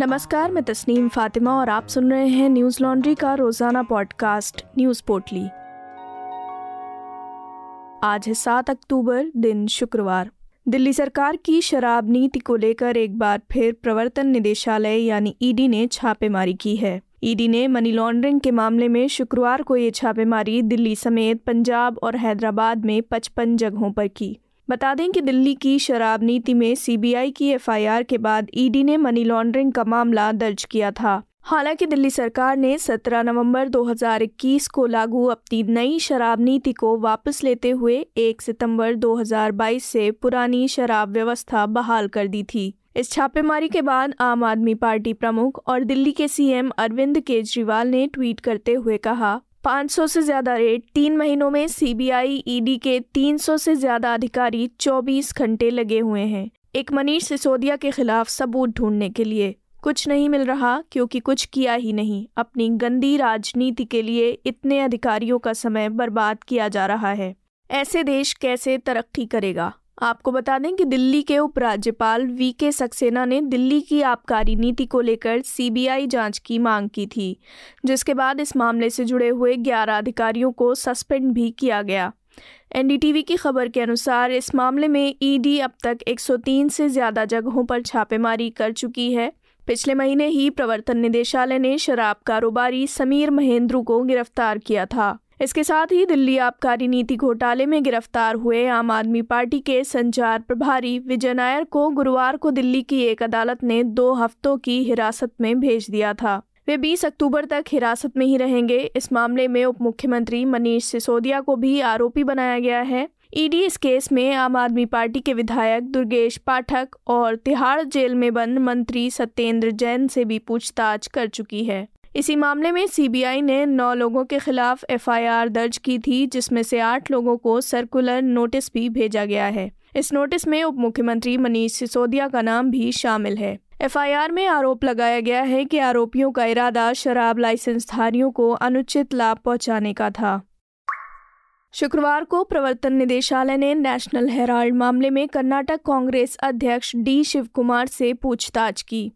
नमस्कार, मैं तस्नीम फातिमा और आप सुन रहे हैं न्यूज़ लॉन्ड्री का रोज़ाना पॉडकास्ट, न्यूज़ पोर्टली। आज है सात अक्टूबर, दिन शुक्रवार। दिल्ली सरकार की शराब नीति को लेकर एक बार फिर प्रवर्तन निदेशालय यानी ईडी ने छापेमारी की है। ईडी ने मनी लॉन्ड्रिंग के मामले में शुक्रवार को ये छापेमारी दिल्ली समेत पंजाब और हैदराबाद में पचपन जगहों पर की। बता दें कि दिल्ली की शराब नीति में सीबीआई की एफआईआर के बाद ईडी ने मनी लॉन्ड्रिंग का मामला दर्ज किया था। हालाँकि दिल्ली सरकार ने 17 नवंबर 2021 को लागू अपनी नई शराब नीति को वापस लेते हुए 1 सितंबर 2022 से पुरानी शराब व्यवस्था बहाल कर दी थी। इस छापेमारी के बाद आम आदमी पार्टी प्रमुख और दिल्ली के सीएम अरविंद केजरीवाल ने ट्वीट करते हुए कहा 500 से ज़्यादा रेड तीन महीनों में सीबीआई, ईडी के 300 से ज़्यादा अधिकारी 24 घंटे लगे हुए हैं। एक मनीष सिसोदिया के खिलाफ सबूत ढूँढने के लिए कुछ नहीं मिल रहा, क्योंकि कुछ किया ही नहीं। अपनी गंदी राजनीति के लिए इतने अधिकारियों का समय बर्बाद किया जा रहा है। ऐसे देश कैसे तरक्की करेगा? आपको बता दें कि दिल्ली के उपराज्यपाल वी के सक्सेना ने दिल्ली की आबकारी नीति को लेकर सीबीआई जाँच की मांग की थी, जिसके बाद इस मामले से जुड़े हुए 11 अधिकारियों को सस्पेंड भी किया गया। एनडीटीवी की खबर के अनुसार इस मामले में ईडी अब तक 103 से ज़्यादा जगहों पर छापेमारी कर चुकी है। पिछले महीने ही प्रवर्तन निदेशालय ने शराब कारोबारी समीर महेंद्रू को गिरफ़्तार किया था। इसके साथ ही दिल्ली आबकारी नीति घोटाले में गिरफ़्तार हुए आम आदमी पार्टी के संचार प्रभारी विजय नायर को गुरुवार को दिल्ली की एक अदालत ने दो हफ्तों की हिरासत में भेज दिया था। वे 20 अक्टूबर तक हिरासत में ही रहेंगे। इस मामले में उप मुख्यमंत्री मनीष सिसोदिया को भी आरोपी बनाया गया है। ईडी इस केस में आम आदमी पार्टी के विधायक दुर्गेश पाठक और तिहाड़ जेल में बंद मंत्री सत्येंद्र जैन से भी पूछताछ कर चुकी है। इसी मामले में सीबीआई ने नौ लोगों के खिलाफ एफआईआर दर्ज की थी, जिसमें से आठ लोगों को सर्कुलर नोटिस भी भेजा गया है। इस नोटिस में उप मुख्यमंत्री मनीष सिसोदिया का नाम भी शामिल है। एफआईआर में आरोप लगाया गया है कि आरोपियों का इरादा शराब लाइसेंस धारियों को अनुचित लाभ पहुँचाने का था। शुक्रवार को प्रवर्तन निदेशालय ने नेशनल हेराल्ड मामले में कर्नाटक कांग्रेस अध्यक्ष डी शिव कुमार से पूछताछ की।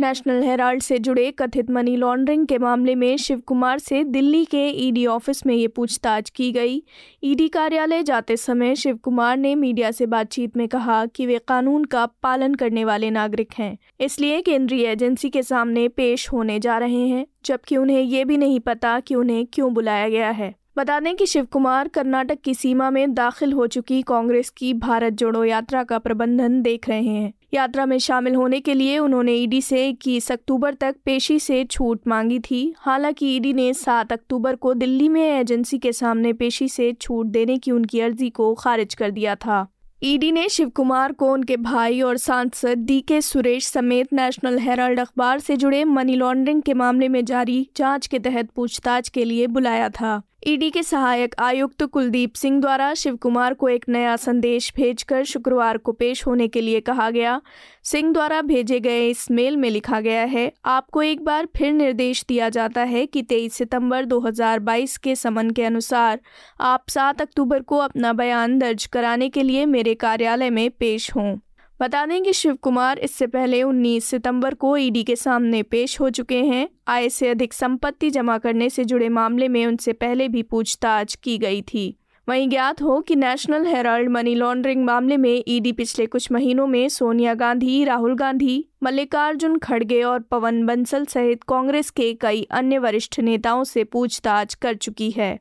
नेशनल हेराल्ड से जुड़े कथित मनी लॉन्ड्रिंग के मामले में शिव कुमार से दिल्ली के ईडी ऑफ़िस में ये पूछताछ की गई। ईडी कार्यालय जाते समय शिव कुमार ने मीडिया से बातचीत में कहा कि वे कानून का पालन करने वाले नागरिक हैं, इसलिए केंद्रीय एजेंसी के सामने पेश होने जा रहे हैं, जबकि उन्हें ये भी नहीं पता कि उन्हें क्यों बुलाया गया है। बता दें कि शिव कुमार कर्नाटक की सीमा में दाखिल हो चुकी कांग्रेस की भारत जोड़ो यात्रा का प्रबंधन देख रहे हैं। यात्रा में शामिल होने के लिए उन्होंने ईडी से इक्कीस अक्टूबर तक पेशी से छूट मांगी थी। हालाँकि ईडी ने 7 अक्टूबर को दिल्ली में एजेंसी के सामने पेशी से छूट देने की उनकी अर्जी को खारिज कर दिया था। ईडी ने शिव कुमार को उनके भाई और सांसद डी के सुरेश समेत नेशनल हेराल्ड अखबार से जुड़े मनी लॉन्ड्रिंग के मामले में जारी जाँच के तहत पूछताछ के लिए बुलाया था। ईडी के सहायक आयुक्त कुलदीप सिंह द्वारा शिव कुमार को एक नया संदेश भेजकर शुक्रवार को पेश होने के लिए कहा गया। सिंह द्वारा भेजे गए इस मेल में लिखा गया है, आपको एक बार फिर निर्देश दिया जाता है कि 23 सितंबर 2022 के समन के अनुसार आप 7 अक्टूबर को अपना बयान दर्ज कराने के लिए मेरे कार्यालय में पेश हों। बता दें कि शिव कुमार इससे पहले 19 सितंबर को ईडी के सामने पेश हो चुके हैं। आय से अधिक संपत्ति जमा करने से जुड़े मामले में उनसे पहले भी पूछताछ की गई थी। वहीं ज्ञात हो कि नेशनल हेराल्ड मनी लॉन्ड्रिंग मामले में ईडी पिछले कुछ महीनों में सोनिया गांधी, राहुल गांधी, मल्लिकार्जुन खड़गे और पवन बंसल सहित कांग्रेस के कई अन्य वरिष्ठ नेताओं से पूछताछ कर चुकी है।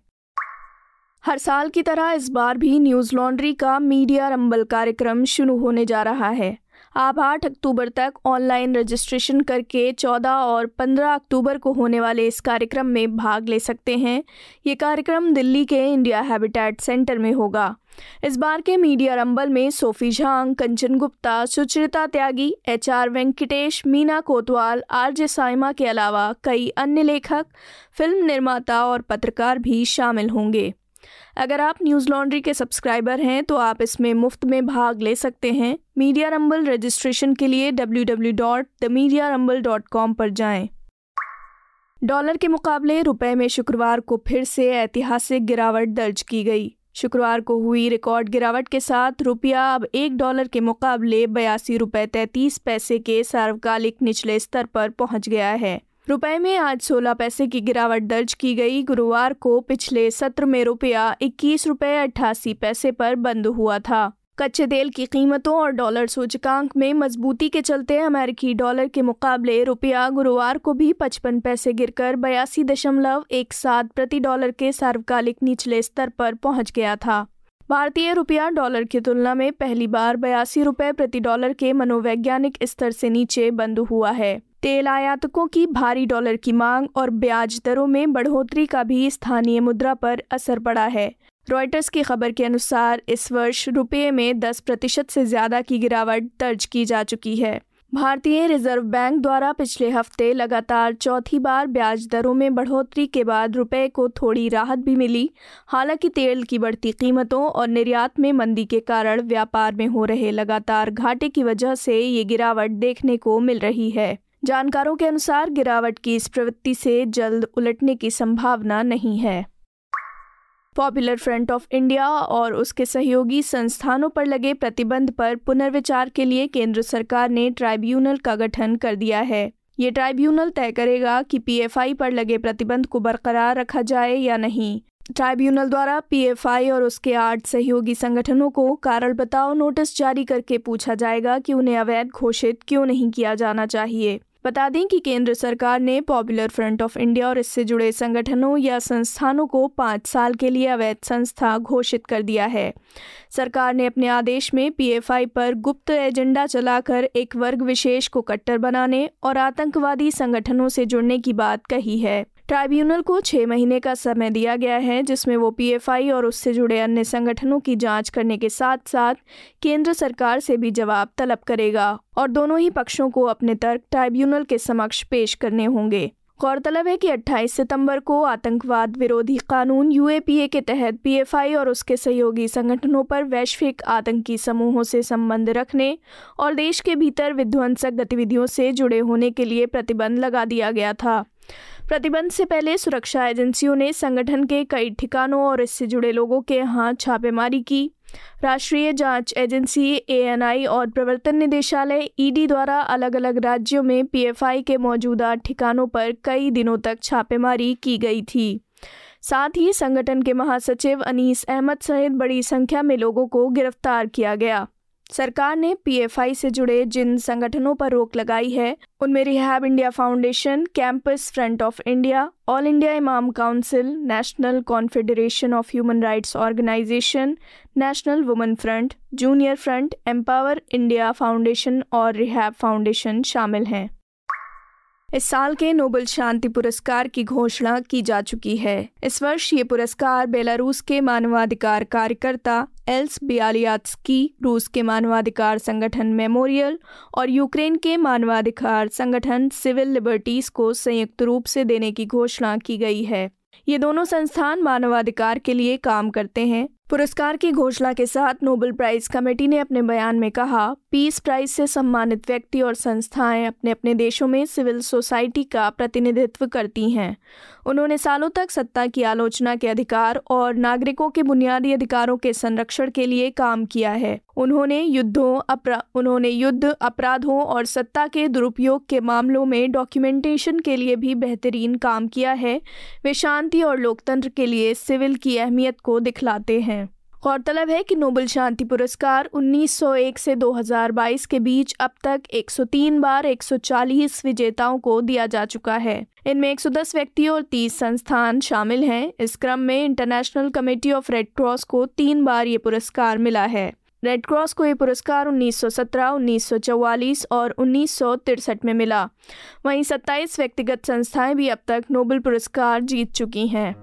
हर साल की तरह इस बार भी न्यूज़ लॉन्ड्री का मीडिया रंबल कार्यक्रम शुरू होने जा रहा है। आप 8 अक्टूबर तक ऑनलाइन रजिस्ट्रेशन करके 14 और 15 अक्टूबर को होने वाले इस कार्यक्रम में भाग ले सकते हैं। ये कार्यक्रम दिल्ली के इंडिया हैबिटेट सेंटर में होगा। इस बार के मीडिया रंबल में Sophie Zhang, Kanchan Gupta, Sucharita Tyagi H R Venkatesh, Meena Kotwal R J Saima के अलावा कई अन्य लेखक, फ़िल्म निर्माता और पत्रकार भी शामिल होंगे। अगर आप न्यूज़ लॉन्ड्री के सब्सक्राइबर हैं तो आप इसमें मुफ़्त में भाग ले सकते हैं। मीडिया रंबल रजिस्ट्रेशन के लिए www.themediarumble.com पर जाएँ। डॉलर के मुकाबले रुपए में शुक्रवार को फिर से ऐतिहासिक गिरावट दर्ज की गई। शुक्रवार को हुई रिकॉर्ड गिरावट के साथ रुपया अब एक डॉलर के मुकाबले बयासी रुपये तैतीस पैसे के सार्वकालिक निचले स्तर पर पहुँच गया है। रुपए में आज 16 पैसे की गिरावट दर्ज की गई। गुरुवार को पिछले सत्र में रुपया इक्कीस रुपये अट्ठासी पैसे पर बंद हुआ था। कच्चे तेल की कीमतों और डॉलर सूचकांक में मजबूती के चलते अमेरिकी डॉलर के मुकाबले रुपया गुरुवार को भी पचपन पैसे गिरकर बयासी दशमलव एक सात प्रति डॉलर के सार्वकालिक निचले स्तर पर पहुँच गया था। भारतीय रुपया डॉलर की तुलना में पहली बार बयासी रुपये प्रति डॉलर के मनोवैज्ञानिक स्तर से नीचे बंद हुआ है। तेल आयातकों की भारी डॉलर की मांग और ब्याज दरों में बढ़ोतरी का भी स्थानीय मुद्रा पर असर पड़ा है। रॉयटर्स की खबर के अनुसार इस वर्ष रुपये में 10 प्रतिशत से ज़्यादा की गिरावट दर्ज की जा चुकी है। भारतीय रिज़र्व बैंक द्वारा पिछले हफ़्ते लगातार चौथी बार ब्याज दरों में बढ़ोतरी के बाद रुपए को थोड़ी राहत भी मिली। हालाँकि तेल की बढ़ती कीमतों और निर्यात में मंदी के कारण व्यापार में हो रहे लगातार घाटे की वजह से ये गिरावट देखने को मिल रही है। जानकारों के अनुसार गिरावट की इस प्रवृत्ति से जल्द उलटने की संभावना नहीं है। पॉपुलर फ्रंट ऑफ़ इंडिया और उसके सहयोगी संस्थानों पर लगे प्रतिबंध पर पुनर्विचार के लिए केंद्र सरकार ने ट्राइब्यूनल का गठन कर दिया है। ये ट्राइब्यूनल तय करेगा कि पीएफआई पर लगे प्रतिबंध को बरकरार रखा जाए या नहीं। ट्राइब्यूनल द्वारा पीएफआई और उसके आठ सहयोगी संगठनों को कारण बताओ नोटिस जारी करके पूछा जाएगा कि उन्हें अवैध घोषित क्यों नहीं किया जाना चाहिए। बता दें कि केंद्र सरकार ने पॉपुलर फ्रंट ऑफ़ इंडिया और इससे जुड़े संगठनों या संस्थानों को पाँच साल के लिए अवैध संस्था घोषित कर दिया है। सरकार ने अपने आदेश में पीएफआई पर गुप्त एजेंडा चलाकर एक वर्ग विशेष को कट्टर बनाने और आतंकवादी संगठनों से जुड़ने की बात कही है। ट्राइब्यूनल को छः महीने का समय दिया गया है, जिसमें वो पीएफआई और उससे जुड़े अन्य संगठनों की जाँच करने के साथ साथ केंद्र सरकार से भी जवाब तलब करेगा और दोनों ही पक्षों को अपने तर्क ट्राइब्यूनल के समक्ष पेश करने होंगे। गौरतलब है कि 28 सितंबर को आतंकवाद विरोधी कानून यूएपीए के तहत पीएफआई और उसके सहयोगी संगठनों पर वैश्विक आतंकी समूहों से संबंध रखने और देश के भीतर विध्वंसक गतिविधियों से जुड़े होने के लिए प्रतिबंध लगा दिया गया था। प्रतिबंध से पहले सुरक्षा एजेंसियों ने संगठन के कई ठिकानों और इससे जुड़े लोगों के यहाँ छापेमारी की। राष्ट्रीय जाँच एजेंसी एएनआई और प्रवर्तन निदेशालय ईडी द्वारा अलग अलग राज्यों में पीएफआई के मौजूदा ठिकानों पर कई दिनों तक छापेमारी की गई थी। साथ ही संगठन के महासचिव अनीस अहमद सहित बड़ी संख्या में लोगों को गिरफ़्तार किया गया। सरकार ने पीएफआई से जुड़े जिन संगठनों पर रोक लगाई है, उनमें rehab India foundation, campus, front of India, all India imam council, national confederation of human rights organisation, national women front, junior front, empower India foundation और रिहैब फाउंडेशन शामिल हैं। इस साल के नोबेल शांति पुरस्कार की घोषणा की जा चुकी है। इस वर्ष ये पुरस्कार बेलारूस के मानवाधिकार कार्यकर्ता एल्स बियालियात्सकी, रूस के मानवाधिकार संगठन मेमोरियल और यूक्रेन के मानवाधिकार संगठन सिविल लिबर्टीज को संयुक्त रूप से देने की घोषणा की गई है। ये दोनों संस्थान मानवाधिकार के लिए काम करते हैं। पुरस्कार की घोषणा के साथ नोबेल प्राइज कमेटी ने अपने बयान में कहा पीस प्राइज से सम्मानित व्यक्ति और संस्थाएँ अपने अपने देशों में सिविल सोसाइटी का प्रतिनिधित्व करती हैं। उन्होंने सालों तक सत्ता की आलोचना के अधिकार और नागरिकों के बुनियादी अधिकारों के संरक्षण के लिए काम किया है। उन्होंने युद्धों, अपरा, उन्होंने युद्ध, अपराधों और सत्ता के दुरुपयोग के मामलों में डॉक्यूमेंटेशन के लिए भी बेहतरीन काम किया है। वे शांति और लोकतंत्र के लिए सिविल की अहमियत को दिखलाते हैं। गौरतलब है कि नोबेल शांति पुरस्कार 1901 से 2022 के बीच अब तक 103 बार 140 विजेताओं को दिया जा चुका है। इनमें 110 व्यक्ति और 30 संस्थान शामिल हैं। इस क्रम में international committee of red cross को तीन बार ये पुरस्कार मिला है। रेड क्रॉस को ये पुरस्कार 1917, 1944 और उन्नीस में मिला। वहीं 27 व्यक्तिगत संस्थाएँ भी अब तक नोबेल पुरस्कार जीत चुकी हैं।